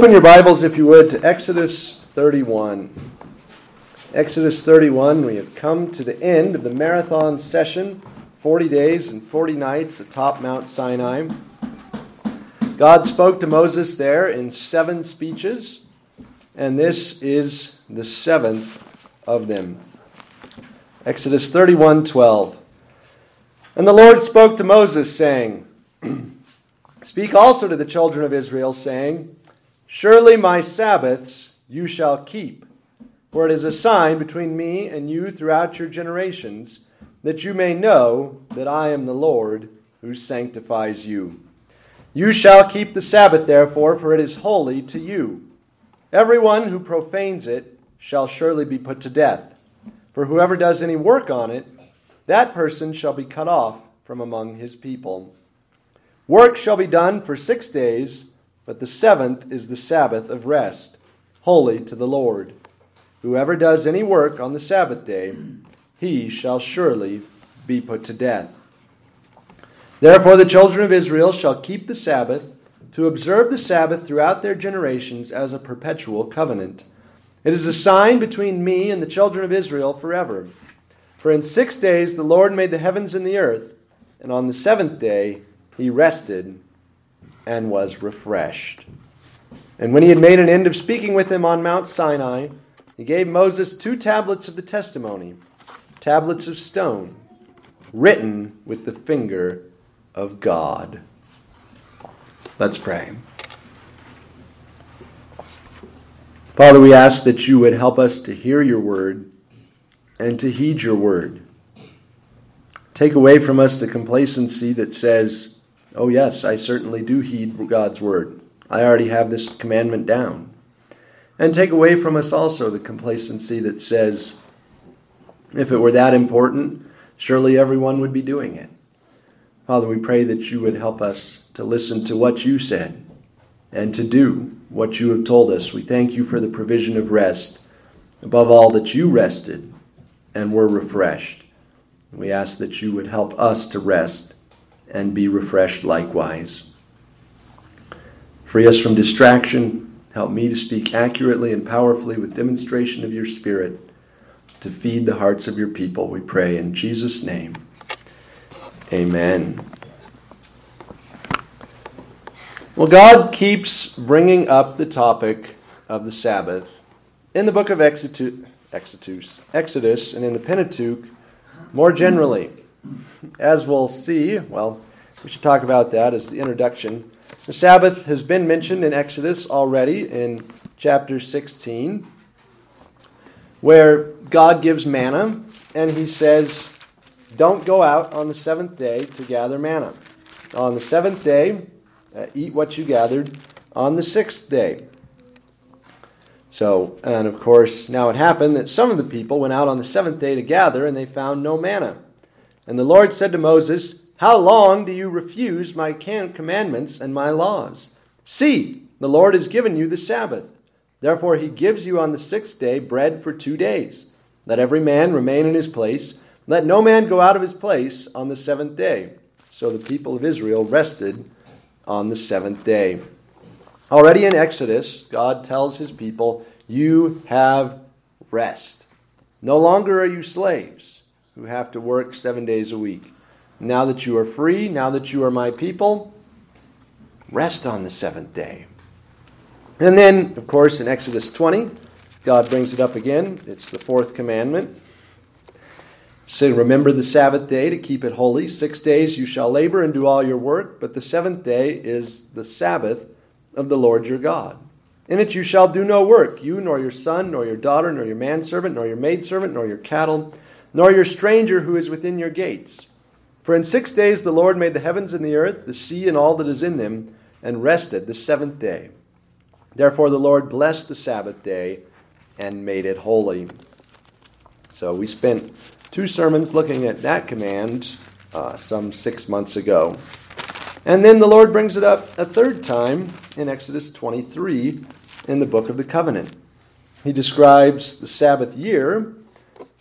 Open your Bibles, if you would, to Exodus 31. Exodus 31, we have come to the end of the marathon session 40 days and 40 nights atop Mount Sinai. God spoke to Moses there in seven speeches, and this is the seventh of them. Exodus 31 12. And the Lord spoke to Moses, saying, Speak also to the children of Israel, saying, Surely my Sabbaths you shall keep, for it is a sign between me and you throughout your generations, that you may know that I am the Lord who sanctifies you. You shall keep the Sabbath, therefore, for it is holy to you. Everyone who profanes it shall surely be put to death. For whoever does any work on it, that person shall be cut off from among his people. Work shall be done for six days, but the seventh is the Sabbath of rest, holy to the Lord. Whoever does any work on the Sabbath day, he shall surely be put to death. Therefore, the children of Israel shall keep the Sabbath, to observe the Sabbath throughout their generations as a perpetual covenant. It is a sign between me and the children of Israel forever. For in six days the Lord made the heavens and the earth, and on the seventh day he rested and was refreshed. And when he had made an end of speaking with him on Mount Sinai, he gave Moses two tablets of the testimony, tablets of stone, written with the finger of God. Let's pray. Father, we ask that you would help us to hear your word and to heed your word. Take away from us the complacency that says, Oh, yes, I certainly do heed God's word. I already have this commandment down. And take away from us also the complacency that says, if it were that important, surely everyone would be doing it. Father, we pray that you would help us to listen to what you said and to do what you have told us. We thank you for the provision of rest. Above all, that you rested and were refreshed. We ask that you would help us to rest and be refreshed likewise. Free us from distraction. Help me to speak accurately and powerfully with demonstration of your Spirit to feed the hearts of your people, we pray in Jesus' name. Amen. Well, God keeps bringing up the topic of the Sabbath in the book of Exodus, Exodus and in the Pentateuch more generally. As we'll see, well, we should talk about that as the introduction. The Sabbath has been mentioned in Exodus already in chapter 16, where God gives manna and he says, Don't go out on the seventh day to gather manna. On the seventh day, uh, eat what you gathered on the sixth day. So, and of course, now it happened that some of the people went out on the seventh day to gather, and they found no manna. And the Lord said to Moses, How long do you refuse my commandments and my laws? See, the Lord has given you the Sabbath. Therefore, he gives you on the sixth day bread for two days. Let every man remain in his place. Let no man go out of his place on the seventh day. So the people of Israel rested on the seventh day. Already in Exodus, God tells his people, You have rest. No longer are you slaves who have to work seven days a week. Now that you are free, now that you are my people, rest on the seventh day. And then, of course, in Exodus 20, God brings it up again. It's the fourth commandment. Say, remember the Sabbath day to keep it holy. Six days you shall labor and do all your work, but the seventh day is the Sabbath of the Lord your God. In it you shall do no work, you, nor your son, nor your daughter, nor your manservant, nor your maidservant, nor your cattle, nor your stranger who is within your gates. For in six days the Lord made the heavens and the earth, the sea and all that is in them, and rested the seventh day. Therefore the Lord blessed the Sabbath day and made it holy. So we spent two sermons looking at that command uh, some six months ago. And then the Lord brings it up a third time in Exodus 23 in the book of the covenant. He describes the Sabbath year.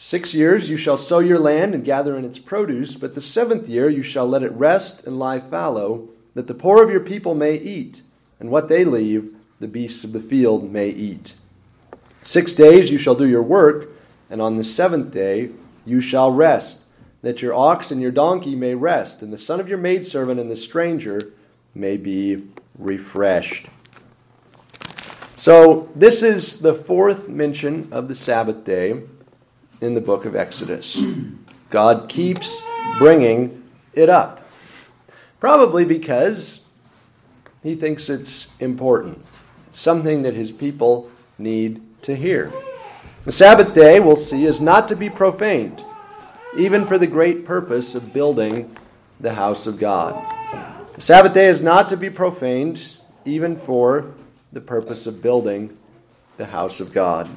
Six years you shall sow your land and gather in its produce, but the seventh year you shall let it rest and lie fallow, that the poor of your people may eat, and what they leave the beasts of the field may eat. Six days you shall do your work, and on the seventh day you shall rest, that your ox and your donkey may rest, and the son of your maidservant and the stranger may be refreshed. So, this is the fourth mention of the Sabbath day in the book of Exodus. God keeps bringing it up. Probably because he thinks it's important, something that his people need to hear. The Sabbath day, we'll see, is not to be profaned, even for the great purpose of building the house of God. The Sabbath day is not to be profaned, even for the purpose of building the house of God.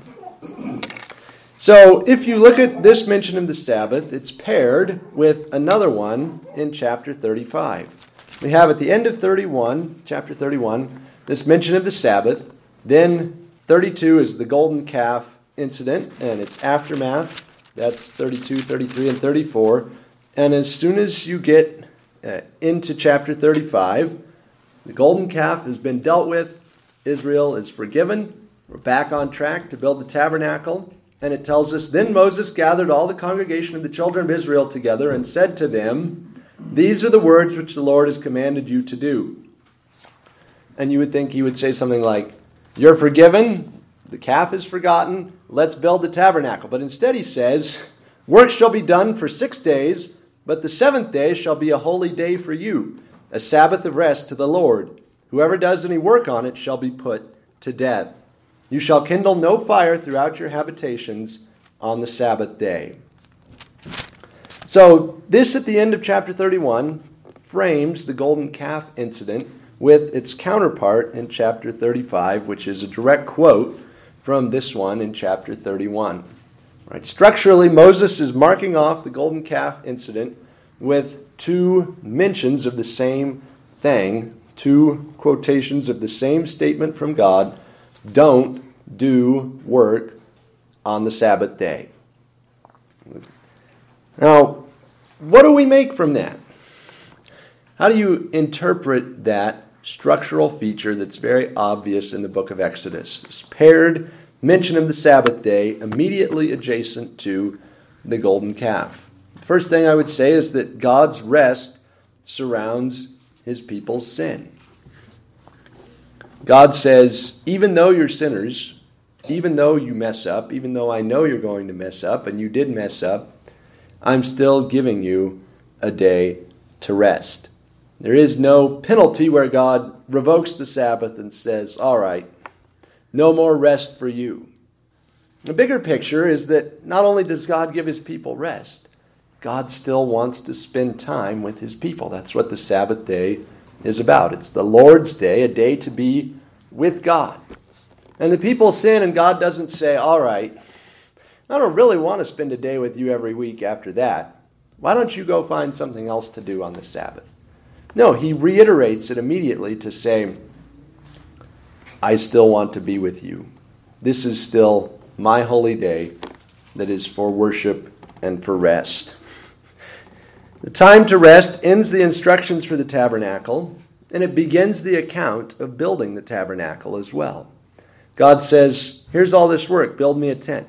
So, if you look at this mention of the Sabbath, it's paired with another one in chapter 35. We have at the end of 31, chapter 31, this mention of the Sabbath. Then 32 is the golden calf incident and its aftermath. That's 32, 33, and 34. And as soon as you get uh, into chapter 35, the golden calf has been dealt with. Israel is forgiven. We're back on track to build the tabernacle. And it tells us Then Moses gathered all the congregation of the children of Israel together and said to them, These are the words which the Lord has commanded you to do. And you would think he would say something like, You're forgiven, the calf is forgotten, let's build the tabernacle. But instead he says, Work shall be done for six days, but the seventh day shall be a holy day for you, a Sabbath of rest to the Lord. Whoever does any work on it shall be put to death. You shall kindle no fire throughout your habitations on the Sabbath day. So, this at the end of chapter 31 frames the golden calf incident with its counterpart in chapter 35, which is a direct quote from this one in chapter 31. Right. Structurally, Moses is marking off the golden calf incident with two mentions of the same thing, two quotations of the same statement from God don't do work on the Sabbath day. Now, what do we make from that? How do you interpret that structural feature that's very obvious in the book of Exodus? This paired mention of the Sabbath day immediately adjacent to the golden calf. First thing I would say is that God's rest surrounds his people's sin. God says, even though you're sinners, even though you mess up, even though I know you're going to mess up, and you did mess up, I'm still giving you a day to rest. There is no penalty where God revokes the Sabbath and says, All right, no more rest for you. The bigger picture is that not only does God give his people rest, God still wants to spend time with his people. That's what the Sabbath day is about. It's the Lord's day, a day to be with God. And the people sin, and God doesn't say, All right, I don't really want to spend a day with you every week after that. Why don't you go find something else to do on the Sabbath? No, he reiterates it immediately to say, I still want to be with you. This is still my holy day that is for worship and for rest. The time to rest ends the instructions for the tabernacle, and it begins the account of building the tabernacle as well. God says, Here's all this work, build me a tent.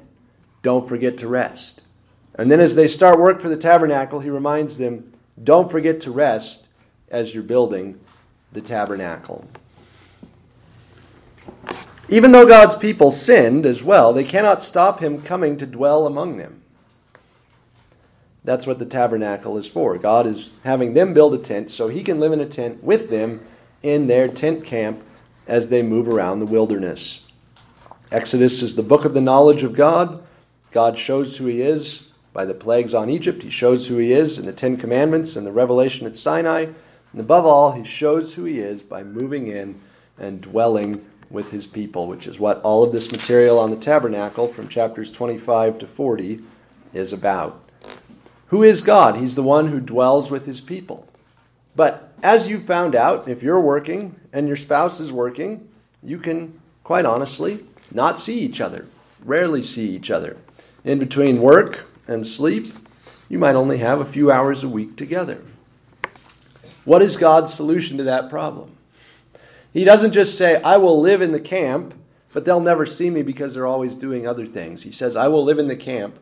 Don't forget to rest. And then as they start work for the tabernacle, he reminds them, Don't forget to rest as you're building the tabernacle. Even though God's people sinned as well, they cannot stop him coming to dwell among them. That's what the tabernacle is for. God is having them build a tent so he can live in a tent with them in their tent camp as they move around the wilderness. Exodus is the book of the knowledge of God. God shows who he is by the plagues on Egypt. He shows who he is in the Ten Commandments and the revelation at Sinai. And above all, he shows who he is by moving in and dwelling with his people, which is what all of this material on the tabernacle from chapters 25 to 40 is about. Who is God? He's the one who dwells with his people. But as you found out, if you're working and your spouse is working, you can, quite honestly, not see each other, rarely see each other. In between work and sleep, you might only have a few hours a week together. What is God's solution to that problem? He doesn't just say, I will live in the camp, but they'll never see me because they're always doing other things. He says, I will live in the camp,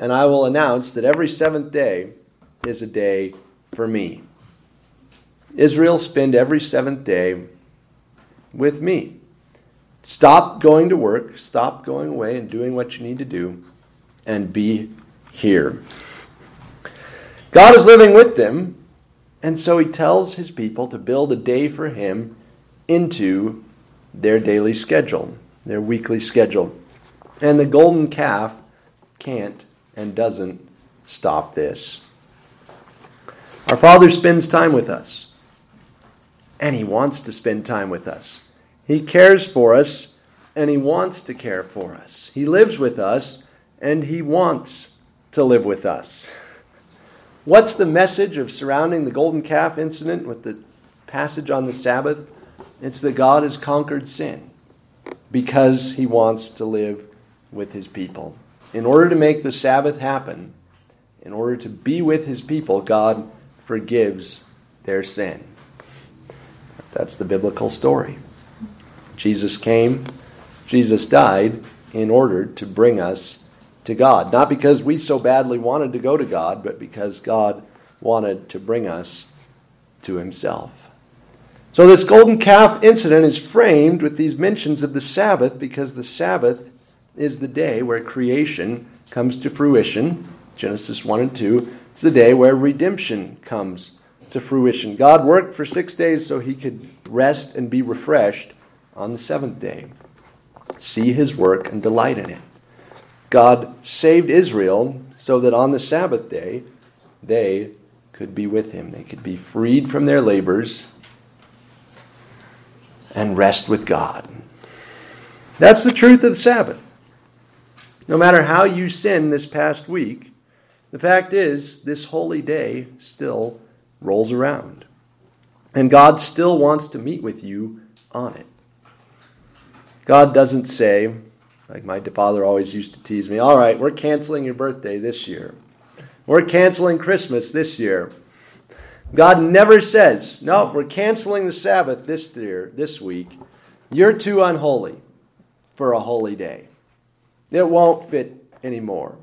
and I will announce that every seventh day is a day for me. Israel, spend every seventh day with me. Stop going to work, stop going away and doing what you need to do, and be here. God is living with them, and so he tells his people to build a day for him into their daily schedule, their weekly schedule. And the golden calf can't and doesn't stop this. Our Father spends time with us, and He wants to spend time with us. He cares for us, and He wants to care for us. He lives with us, and He wants to live with us. What's the message of surrounding the golden calf incident with the passage on the Sabbath? It's that God has conquered sin because He wants to live with His people. In order to make the Sabbath happen, in order to be with His people, God forgives their sin. That's the biblical story. Jesus came, Jesus died in order to bring us to God. Not because we so badly wanted to go to God, but because God wanted to bring us to Himself. So, this golden calf incident is framed with these mentions of the Sabbath because the Sabbath is the day where creation comes to fruition. Genesis 1 and 2. It's the day where redemption comes to fruition. God worked for six days so he could rest and be refreshed on the seventh day. See his work and delight in it. God saved Israel so that on the Sabbath day they could be with him. They could be freed from their labors and rest with God. That's the truth of the Sabbath. No matter how you sin this past week, the fact is, this holy day still rolls around. And God still wants to meet with you on it. God doesn't say, like my father always used to tease me, all right, we're canceling your birthday this year. We're canceling Christmas this year. God never says, no, we're canceling the Sabbath this year, this week. You're too unholy for a holy day. It won't fit anymore.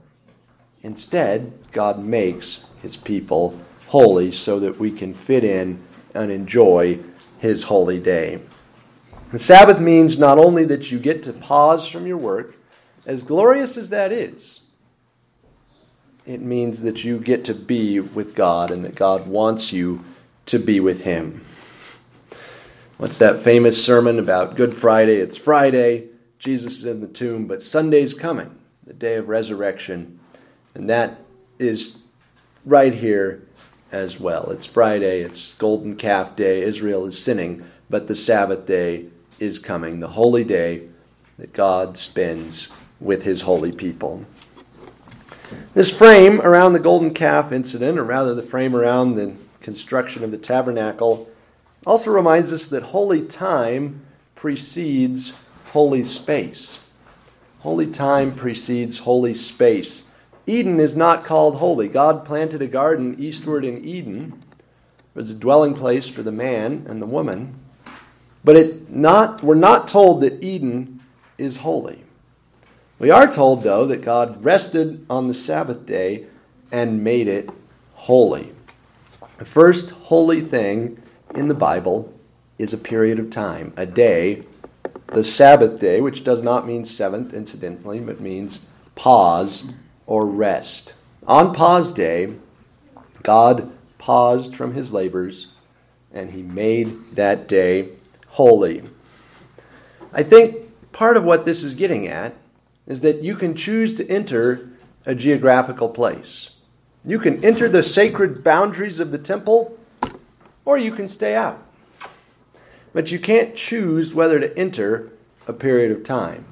Instead, God makes his people holy so that we can fit in and enjoy his holy day. The Sabbath means not only that you get to pause from your work, as glorious as that is, it means that you get to be with God and that God wants you to be with him. What's that famous sermon about Good Friday? It's Friday, Jesus is in the tomb, but Sunday's coming, the day of resurrection. And that is right here as well. It's Friday, it's Golden Calf Day. Israel is sinning, but the Sabbath day is coming, the holy day that God spends with his holy people. This frame around the golden calf incident, or rather the frame around the construction of the tabernacle, also reminds us that holy time precedes holy space. Holy time precedes holy space. Eden is not called holy. God planted a garden eastward in Eden. It was a dwelling place for the man and the woman. But it not, we're not told that Eden is holy. We are told, though, that God rested on the Sabbath day and made it holy. The first holy thing in the Bible is a period of time, a day, the Sabbath day, which does not mean seventh, incidentally, but means pause or rest. On pause day, God paused from his labors and he made that day holy. I think part of what this is getting at is that you can choose to enter a geographical place. You can enter the sacred boundaries of the temple, or you can stay out. But you can't choose whether to enter a period of time.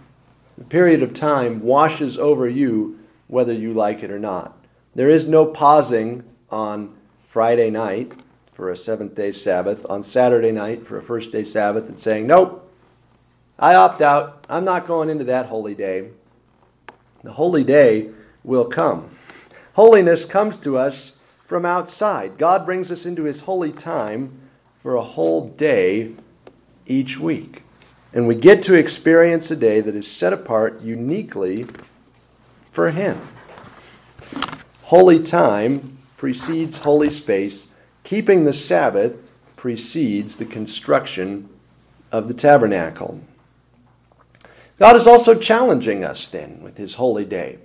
The period of time washes over you whether you like it or not. There is no pausing on Friday night for a seventh day Sabbath, on Saturday night for a first day Sabbath, and saying, Nope, I opt out. I'm not going into that holy day. The holy day will come. Holiness comes to us from outside. God brings us into his holy time for a whole day each week. And we get to experience a day that is set apart uniquely for Him. Holy time precedes holy space. Keeping the Sabbath precedes the construction of the tabernacle. God is also challenging us then with His holy day.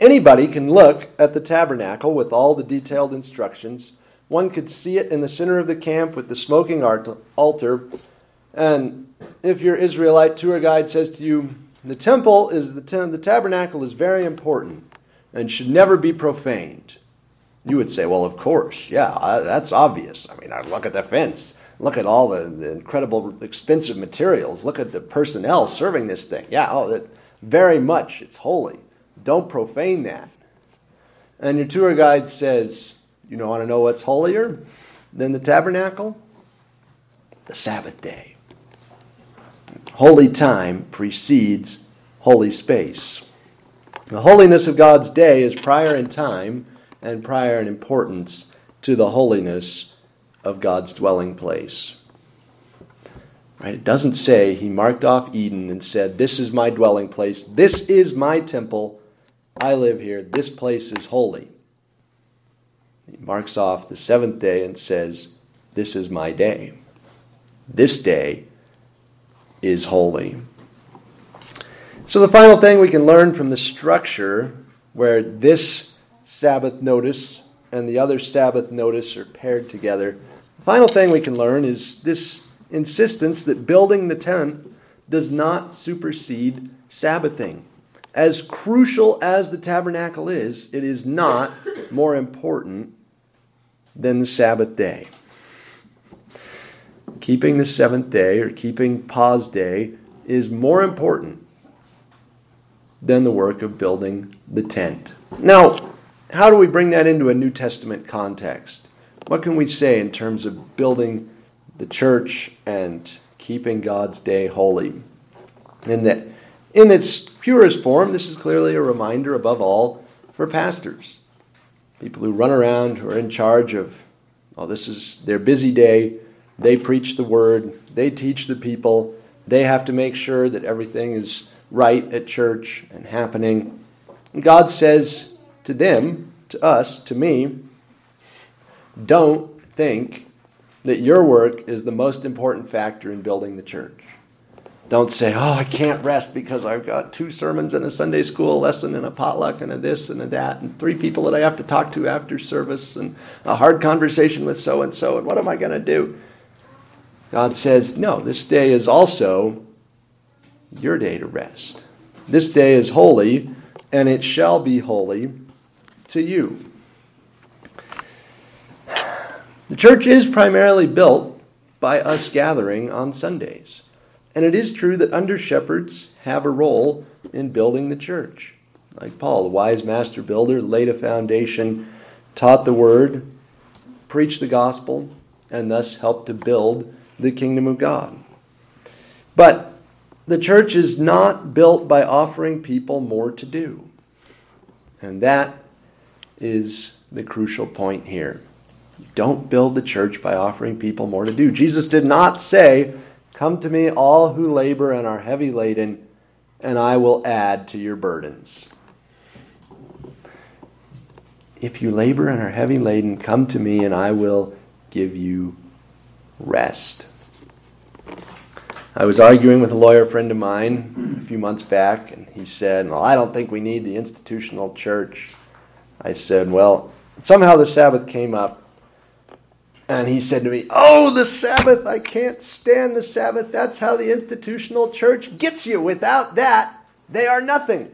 Anybody can look at the tabernacle with all the detailed instructions. One could see it in the center of the camp with the smoking altar. And if your Israelite tour guide says to you, the temple is the, the tabernacle is very important and should never be profaned. You would say, well, of course, yeah, that's obvious. I mean, I look at the fence, look at all the, the incredible expensive materials, look at the personnel serving this thing. Yeah, oh, that very much it's holy. Don't profane that. And your tour guide says, You don't want to know what's holier than the tabernacle? The Sabbath day. Holy time precedes holy space. The holiness of God's day is prior in time and prior in importance to the holiness of God's dwelling place. Right? It doesn't say he marked off Eden and said, This is my dwelling place, this is my temple, I live here, this place is holy. He marks off the seventh day and says, This is my day. This day is holy. So, the final thing we can learn from the structure where this Sabbath notice and the other Sabbath notice are paired together, the final thing we can learn is this insistence that building the tent does not supersede Sabbathing as crucial as the tabernacle is, it is not more important than the Sabbath day. Keeping the seventh day or keeping pause day is more important than the work of building the tent. Now, how do we bring that into a New Testament context? What can we say in terms of building the church and keeping God's day holy? And that in its purest form, this is clearly a reminder, above all, for pastors. People who run around, who are in charge of, oh, this is their busy day. They preach the word, they teach the people, they have to make sure that everything is right at church and happening. And God says to them, to us, to me, don't think that your work is the most important factor in building the church. Don't say, oh, I can't rest because I've got two sermons and a Sunday school lesson and a potluck and a this and a that and three people that I have to talk to after service and a hard conversation with so and so and what am I going to do? God says, no, this day is also your day to rest. This day is holy and it shall be holy to you. The church is primarily built by us gathering on Sundays. And it is true that under shepherds have a role in building the church. Like Paul, the wise master builder, laid a foundation, taught the word, preached the gospel, and thus helped to build the kingdom of God. But the church is not built by offering people more to do. And that is the crucial point here. You don't build the church by offering people more to do. Jesus did not say, Come to me, all who labor and are heavy laden, and I will add to your burdens. If you labor and are heavy laden, come to me, and I will give you rest. I was arguing with a lawyer friend of mine a few months back, and he said, Well, I don't think we need the institutional church. I said, Well, somehow the Sabbath came up, and he said to me, Oh, the Sabbath! I can't stand the Sabbath. That's how the institutional church gets you. Without that, they are nothing.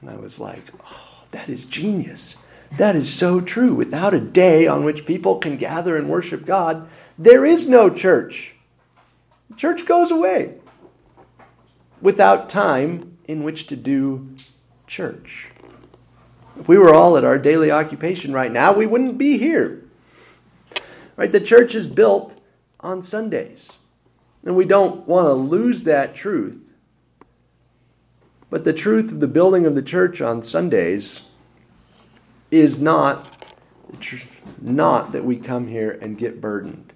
And I was like, Oh, that is genius. That is so true. Without a day on which people can gather and worship God, there is no church. Church goes away without time in which to do church. If we were all at our daily occupation right now, we wouldn't be here. Right? The church is built on Sundays. And we don't want to lose that truth. But the truth of the building of the church on Sundays is not, not that we come here and get burdened.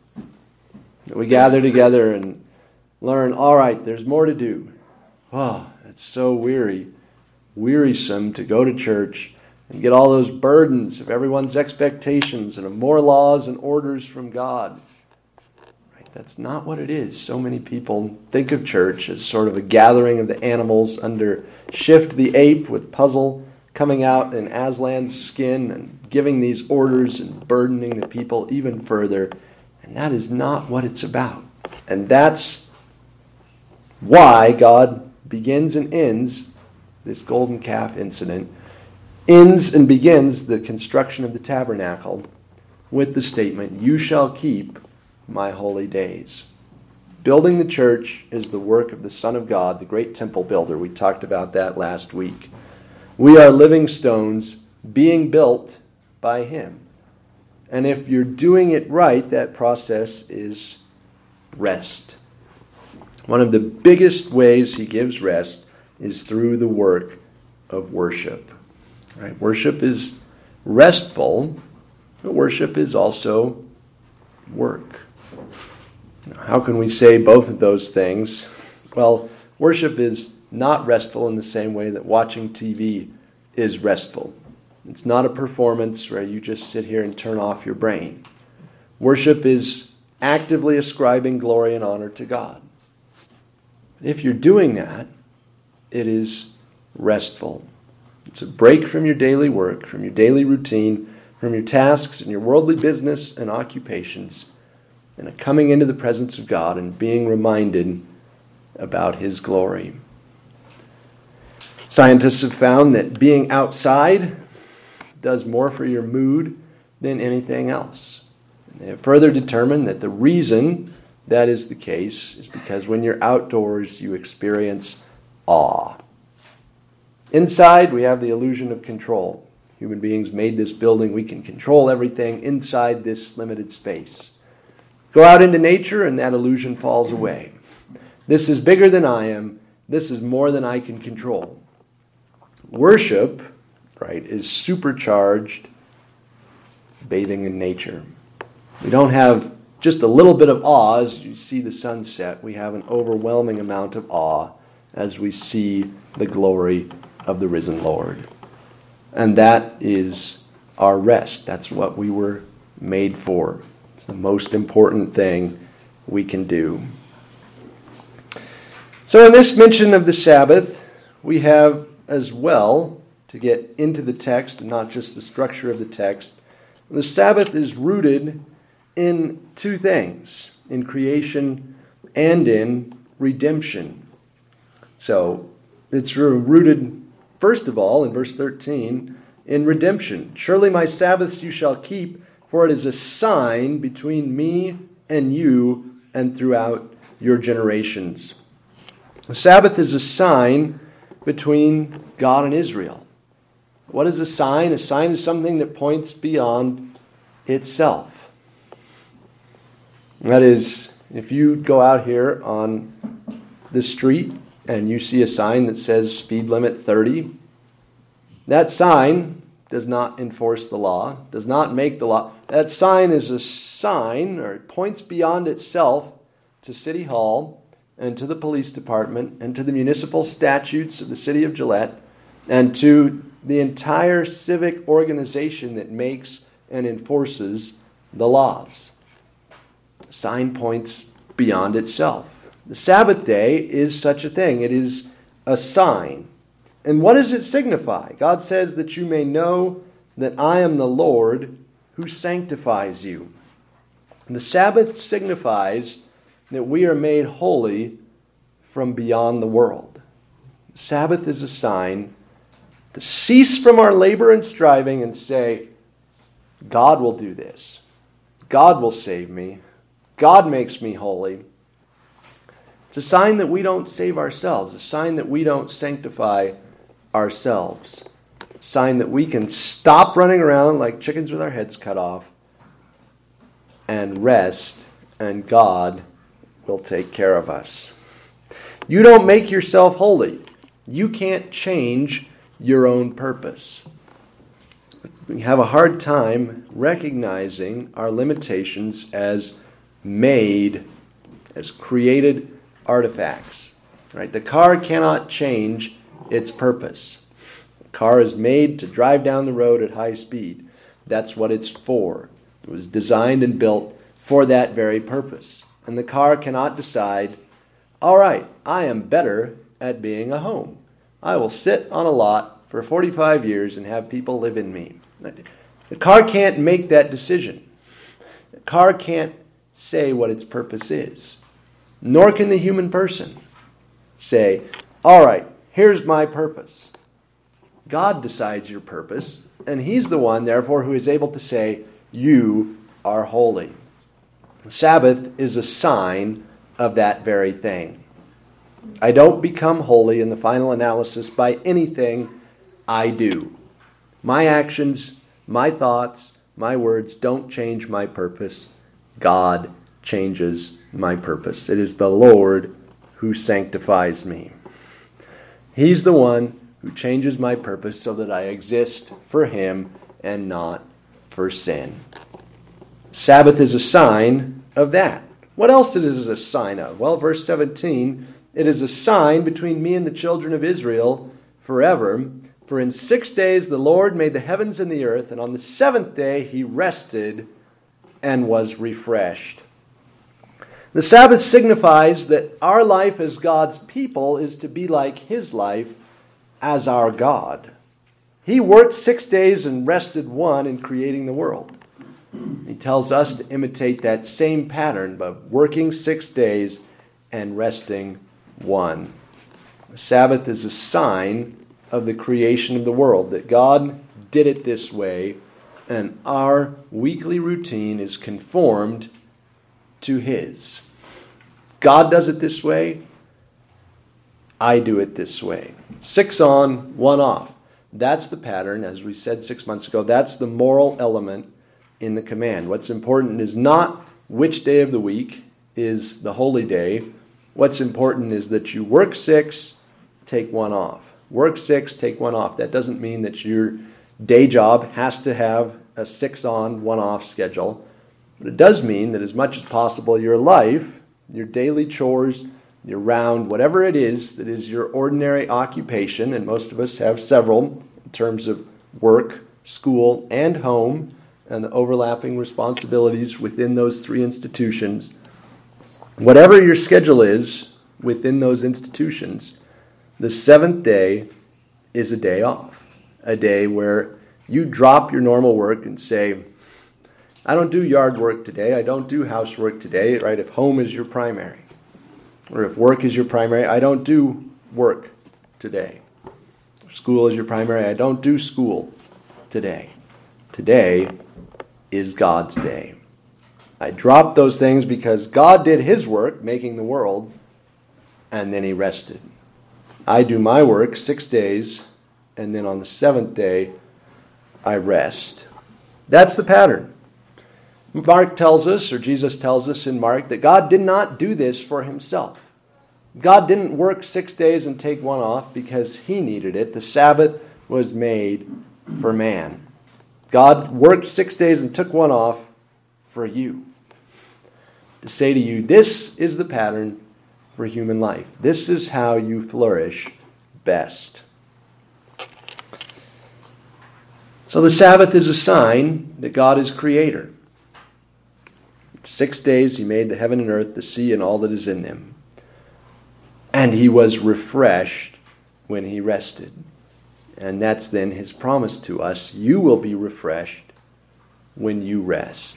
We gather together and learn, all right, there's more to do. Oh, it's so weary, wearisome to go to church and get all those burdens of everyone's expectations and of more laws and orders from God. Right? That's not what it is. So many people think of church as sort of a gathering of the animals under Shift the ape with Puzzle coming out in Aslan's skin and giving these orders and burdening the people even further. And that is not what it's about. And that's why God begins and ends this golden calf incident, ends and begins the construction of the tabernacle with the statement, You shall keep my holy days. Building the church is the work of the Son of God, the great temple builder. We talked about that last week. We are living stones being built by Him. And if you're doing it right, that process is rest. One of the biggest ways He gives rest is through the work of worship. Right? Worship is restful, but worship is also work. How can we say both of those things? Well, worship is not restful in the same way that watching TV is restful. It's not a performance where you just sit here and turn off your brain. Worship is actively ascribing glory and honor to God. If you're doing that, it is restful. It's a break from your daily work, from your daily routine, from your tasks and your worldly business and occupations, and a coming into the presence of God and being reminded about His glory. Scientists have found that being outside does more for your mood than anything else. They have further determined that the reason that is the case is because when you're outdoors, you experience awe. Inside, we have the illusion of control. Human beings made this building. We can control everything inside this limited space. Go out into nature, and that illusion falls away. This is bigger than I am. This is more than I can control. Worship, right, is supercharged bathing in nature. We don't have just a little bit of awe as you see the sunset. We have an overwhelming amount of awe as we see the glory of the risen Lord. And that is our rest. That's what we were made for. It's the most important thing we can do. So, in this mention of the Sabbath, we have as well to get into the text and not just the structure of the text. The Sabbath is rooted in two things in creation and in redemption. So it's rooted, first of all, in verse 13, in redemption. Surely my Sabbaths you shall keep, for it is a sign between me and you and throughout your generations. The Sabbath is a sign between God and Israel. What is a sign? A sign is something that points beyond itself. That is, if you go out here on the street and you see a sign that says speed limit 30, that sign does not enforce the law, does not make the law. That sign is a sign, or it points beyond itself to City Hall and to the police department and to the municipal statutes of the city of Gillette and to the entire civic organization that makes and enforces the laws. Sign points beyond itself. The Sabbath day is such a thing, it is a sign. And what does it signify? God says that you may know that I am the Lord who sanctifies you. And the Sabbath signifies that we are made holy from beyond the world. The Sabbath is a sign to cease from our labor and striving and say, God will do this. God will save me. God makes me holy. It's a sign that we don't save ourselves, a sign that we don't sanctify ourselves, a sign that we can stop running around like chickens with our heads cut off and rest, and God will take care of us. You don't make yourself holy. You can't change your own purpose. We have a hard time recognizing our limitations as made as created artifacts. Right? The car cannot change its purpose. The car is made to drive down the road at high speed. That's what it's for. It was designed and built for that very purpose. And the car cannot decide, all right, I am better at being a home. I will sit on a lot for 45 years and have people live in me. The car can't make that decision. The car can't say what its purpose is. Nor can the human person say, all right, here's my purpose. God decides your purpose, and He's the one, therefore, who is able to say, You are holy. The Sabbath is a sign of that very thing. I don't become holy in the final analysis by anything I do. My actions, my thoughts, my words don't change my purpose. God changes my purpose. It is the Lord who sanctifies me. He's the one who changes my purpose so that I exist for Him and not for sin. Sabbath is a sign of that. What else it is a sign of? Well, verse 17, it is a sign between me and the children of Israel forever. For in six days the Lord made the heavens and the earth, and on the seventh day he rested and was refreshed. The Sabbath signifies that our life as God's people is to be like his life as our God. He worked six days and rested one in creating the world. He tells us to imitate that same pattern by working six days and resting one. The Sabbath is a sign of the creation of the world, that God did it this way, and our weekly routine is conformed to His. God does it this way, I do it this way. Six on, one off. That's the pattern, as we said six months ago. That's the moral element in the command. What's important is not which day of the week is the holy day. What's important is that you work six, take one off. Work six, take one off. That doesn't mean that your day job has to have a six on, one off schedule. But it does mean that as much as possible, your life, your daily chores, your round, whatever it is that is your ordinary occupation, and most of us have several in terms of work, school, and home, and the overlapping responsibilities within those three institutions. Whatever your schedule is within those institutions, the seventh day is a day off, a day where you drop your normal work and say, I don't do yard work today, I don't do housework today, right? If home is your primary or if work is your primary, I don't do work today. School is your primary, I don't do school today. Today is God's day. I dropped those things because God did his work, making the world, and then he rested. I do my work six days, and then on the seventh day, I rest. That's the pattern. Mark tells us, or Jesus tells us in Mark, that God did not do this for himself. God didn't work six days and take one off because he needed it. The Sabbath was made for man. God worked six days and took one off for you. To say to you, this is the pattern for human life. This is how you flourish best. So the Sabbath is a sign that God is creator. Six days he made the heaven and earth, the sea, and all that is in them. And he was refreshed when he rested. And that's then his promise to us you will be refreshed when you rest.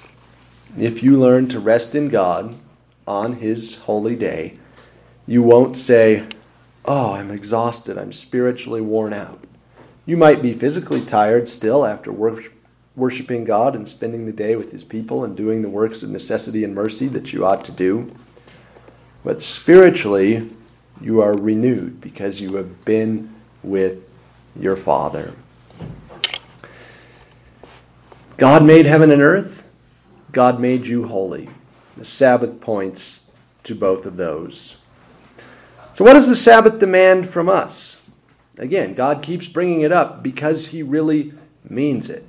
If you learn to rest in God on his holy day, you won't say, Oh, I'm exhausted, I'm spiritually worn out. You might be physically tired still after worship worshiping God and spending the day with His people and doing the works of necessity and mercy that you ought to do. But spiritually, you are renewed because you have been with your Father. God made heaven and earth. God made you holy. The Sabbath points to both of those. So, what does the Sabbath demand from us? Again, God keeps bringing it up because He really means it.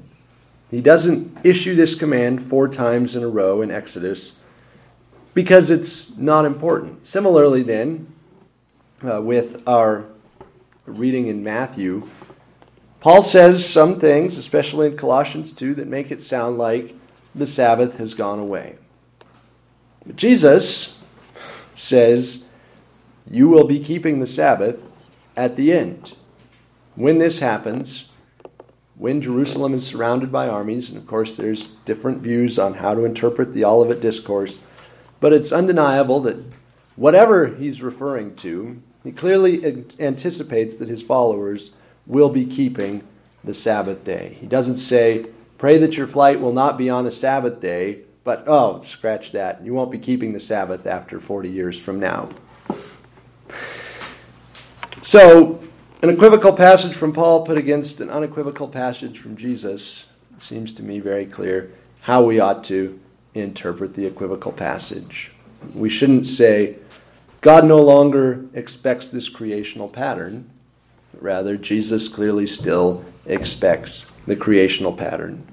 He doesn't issue this command four times in a row in Exodus because it's not important. Similarly, then, uh, with our reading in Matthew, Paul says some things, especially in Colossians 2, that make it sound like the Sabbath has gone away. But Jesus says, You will be keeping the Sabbath at the end. When this happens, when Jerusalem is surrounded by armies, and of course there's different views on how to interpret the Olivet Discourse, but it's undeniable that whatever he's referring to, he clearly anticipates that his followers will be keeping the Sabbath day. He doesn't say, pray that your flight will not be on a Sabbath day, but oh, scratch that. You won't be keeping the Sabbath after 40 years from now. So, an equivocal passage from Paul put against an unequivocal passage from Jesus seems to me very clear how we ought to interpret the equivocal passage. We shouldn't say, God no longer expects this creational pattern. Rather, Jesus clearly still expects the creational pattern.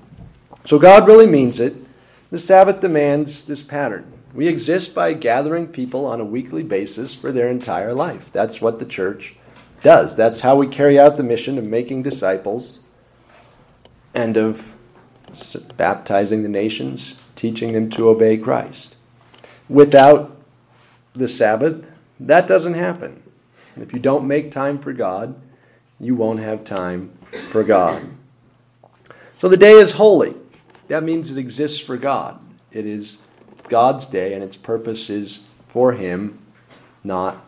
So God really means it. The Sabbath demands this pattern. We exist by gathering people on a weekly basis for their entire life. That's what the church does. That's how we carry out the mission of making disciples and of baptizing the nations, teaching them to obey Christ. Without the Sabbath, that doesn't happen. If you don't make time for God, you won't have time for God. So the day is holy. That means it exists for God. It is God's day, and its purpose is for Him, not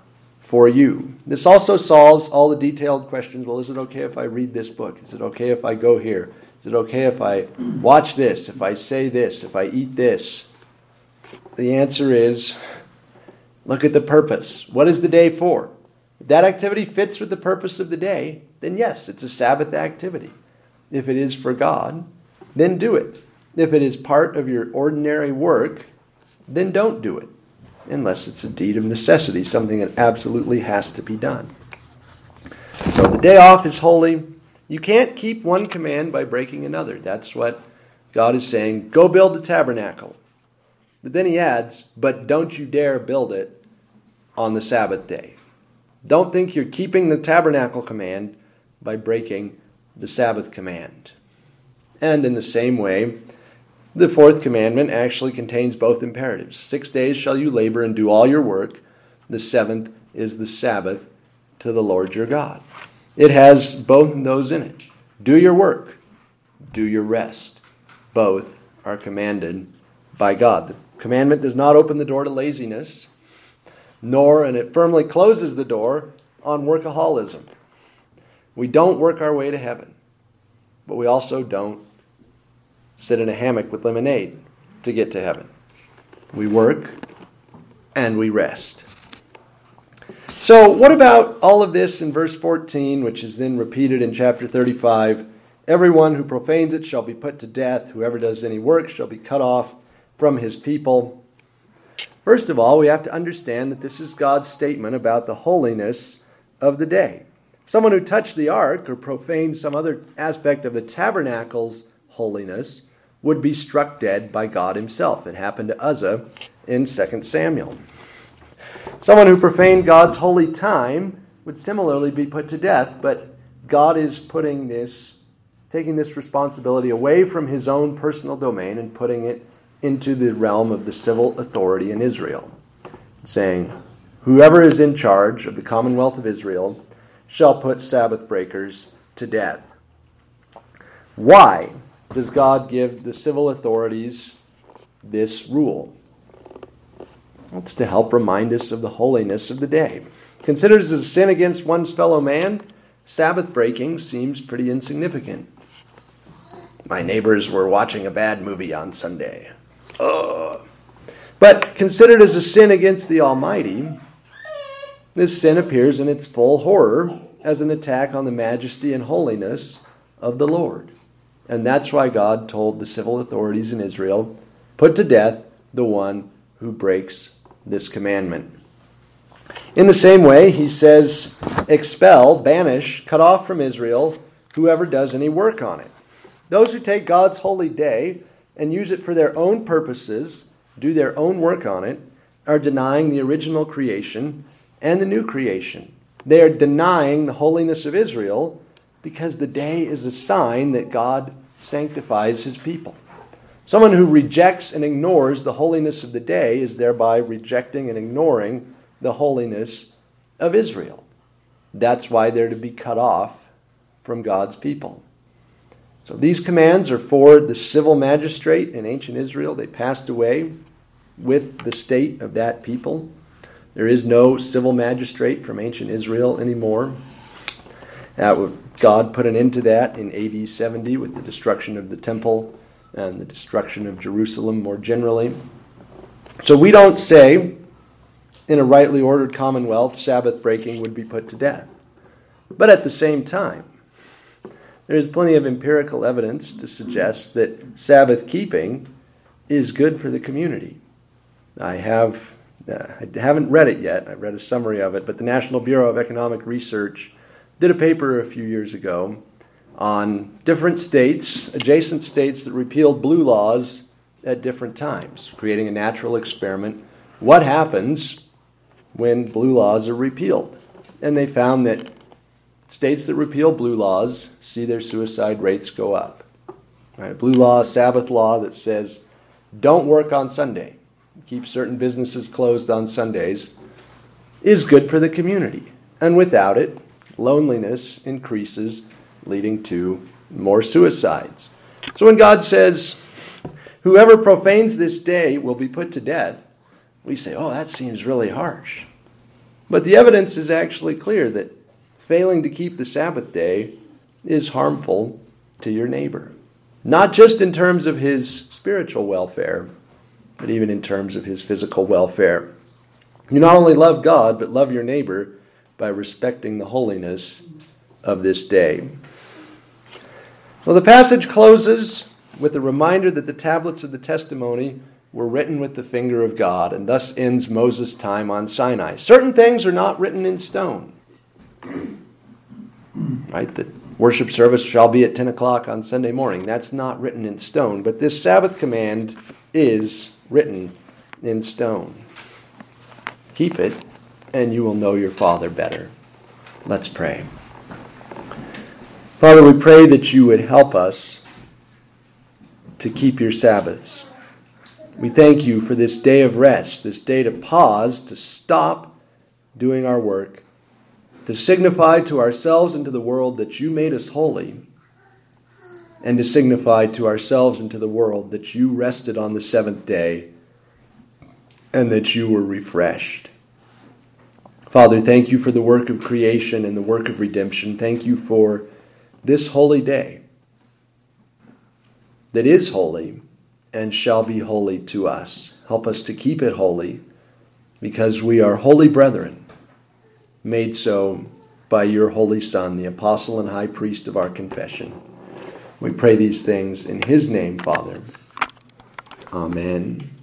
for you. This also solves all the detailed questions. Well, is it okay if I read this book? Is it okay if I go here? Is it okay if I watch this? If I say this? If I eat this? The answer is look at the purpose. What is the day for? If that activity fits with the purpose of the day, then yes, it's a Sabbath activity. If it is for God, then do it. If it is part of your ordinary work, then don't do it unless it's a deed of necessity, something that absolutely has to be done. So the day off is holy. You can't keep one command by breaking another. That's what God is saying. Go build the tabernacle. But then he adds, but don't you dare build it on the Sabbath day. Don't think you're keeping the tabernacle command by breaking the Sabbath command. And in the same way, the fourth commandment actually contains both imperatives. Six days shall you labor and do all your work. The seventh is the Sabbath to the Lord your God. It has both those in it. Do your work, do your rest. Both are commanded by God. The commandment does not open the door to laziness, nor, and it firmly closes the door on workaholism. We don't work our way to heaven, but we also don't sit in a hammock with lemonade to get to heaven. We work and we rest. So, what about all of this in verse 14, which is then repeated in chapter 35? Everyone who profanes it shall be put to death. Whoever does any work shall be cut off from his people. First of all, we have to understand that this is God's statement about the holiness of the day. Someone who touched the ark or profaned some other aspect of the tabernacle's holiness would be struck dead by God himself. It happened to Uzzah in 2 Samuel. Someone who profaned God's holy time would similarly be put to death, but God is putting this, taking this responsibility away from his own personal domain and putting it into the realm of the civil authority in Israel, saying, Whoever is in charge of the commonwealth of Israel shall put Sabbath breakers to death. Why? Does God give the civil authorities this rule? It's to help remind us of the holiness of the day. Considered as a sin against one's fellow man, Sabbath breaking seems pretty insignificant. My neighbors were watching a bad movie on Sunday. Ugh. But considered as a sin against the Almighty, this sin appears in its full horror as an attack on the majesty and holiness of the Lord. And that's why God told the civil authorities in Israel put to death the one who breaks this commandment. In the same way, he says, expel, banish, cut off from Israel whoever does any work on it. Those who take God's holy day and use it for their own purposes, do their own work on it, are denying the original creation and the new creation. They are denying the holiness of Israel because the day is a sign that God sanctifies his people. Someone who rejects and ignores the holiness of the day is thereby rejecting and ignoring the holiness of Israel. That's why they're to be cut off from God's people. So these commands are for the civil magistrate in ancient Israel. They passed away with the state of that people. There is no civil magistrate from ancient Israel anymore. That God put an end to that in AD 70 with the destruction of the temple and the destruction of Jerusalem more generally. So we don't say in a rightly ordered commonwealth Sabbath breaking would be put to death. But at the same time, there is plenty of empirical evidence to suggest that Sabbath keeping is good for the community. I have uh, I haven't read it yet. I've read a summary of it, but the National Bureau of Economic Research did a paper a few years ago on different states, adjacent states that repealed blue laws at different times, creating a natural experiment. What happens when blue laws are repealed? And they found that states that repeal blue laws see their suicide rates go up. Right? Blue law, Sabbath law that says don't work on Sunday, keep certain businesses closed on Sundays, is good for the community. And without it, loneliness increases, leading to more suicides. So when God says, Whoever profanes this day will be put to death, we say, Oh, that seems really harsh. But the evidence is actually clear that failing to keep the Sabbath day is harmful to your neighbor. Not just in terms of his spiritual welfare, but even in terms of his physical welfare. You not only love God, but love your neighbor by respecting the holiness of this day. Well, the passage closes with a reminder that the tablets of the testimony were written with the finger of God, and thus ends Moses' time on Sinai. Certain things are not written in stone. Right? The worship service shall be at 10 o'clock on Sunday morning. That's not written in stone, but this Sabbath command is written in stone. Keep it, and you will know your Father better. Let's pray. Father, we pray that you would help us to keep your Sabbaths. We thank you for this day of rest, this day to pause, to stop doing our work, to signify to ourselves and to the world that you made us holy, and to signify to ourselves and to the world that you rested on the seventh day and that you were refreshed. Father, thank you for the work of creation and the work of redemption. Thank you for this holy day that is holy and shall be holy to us. Help us to keep it holy because we are holy brethren, made so by your holy Son, the apostle and high priest of our confession. We pray these things in his name, Father. Amen.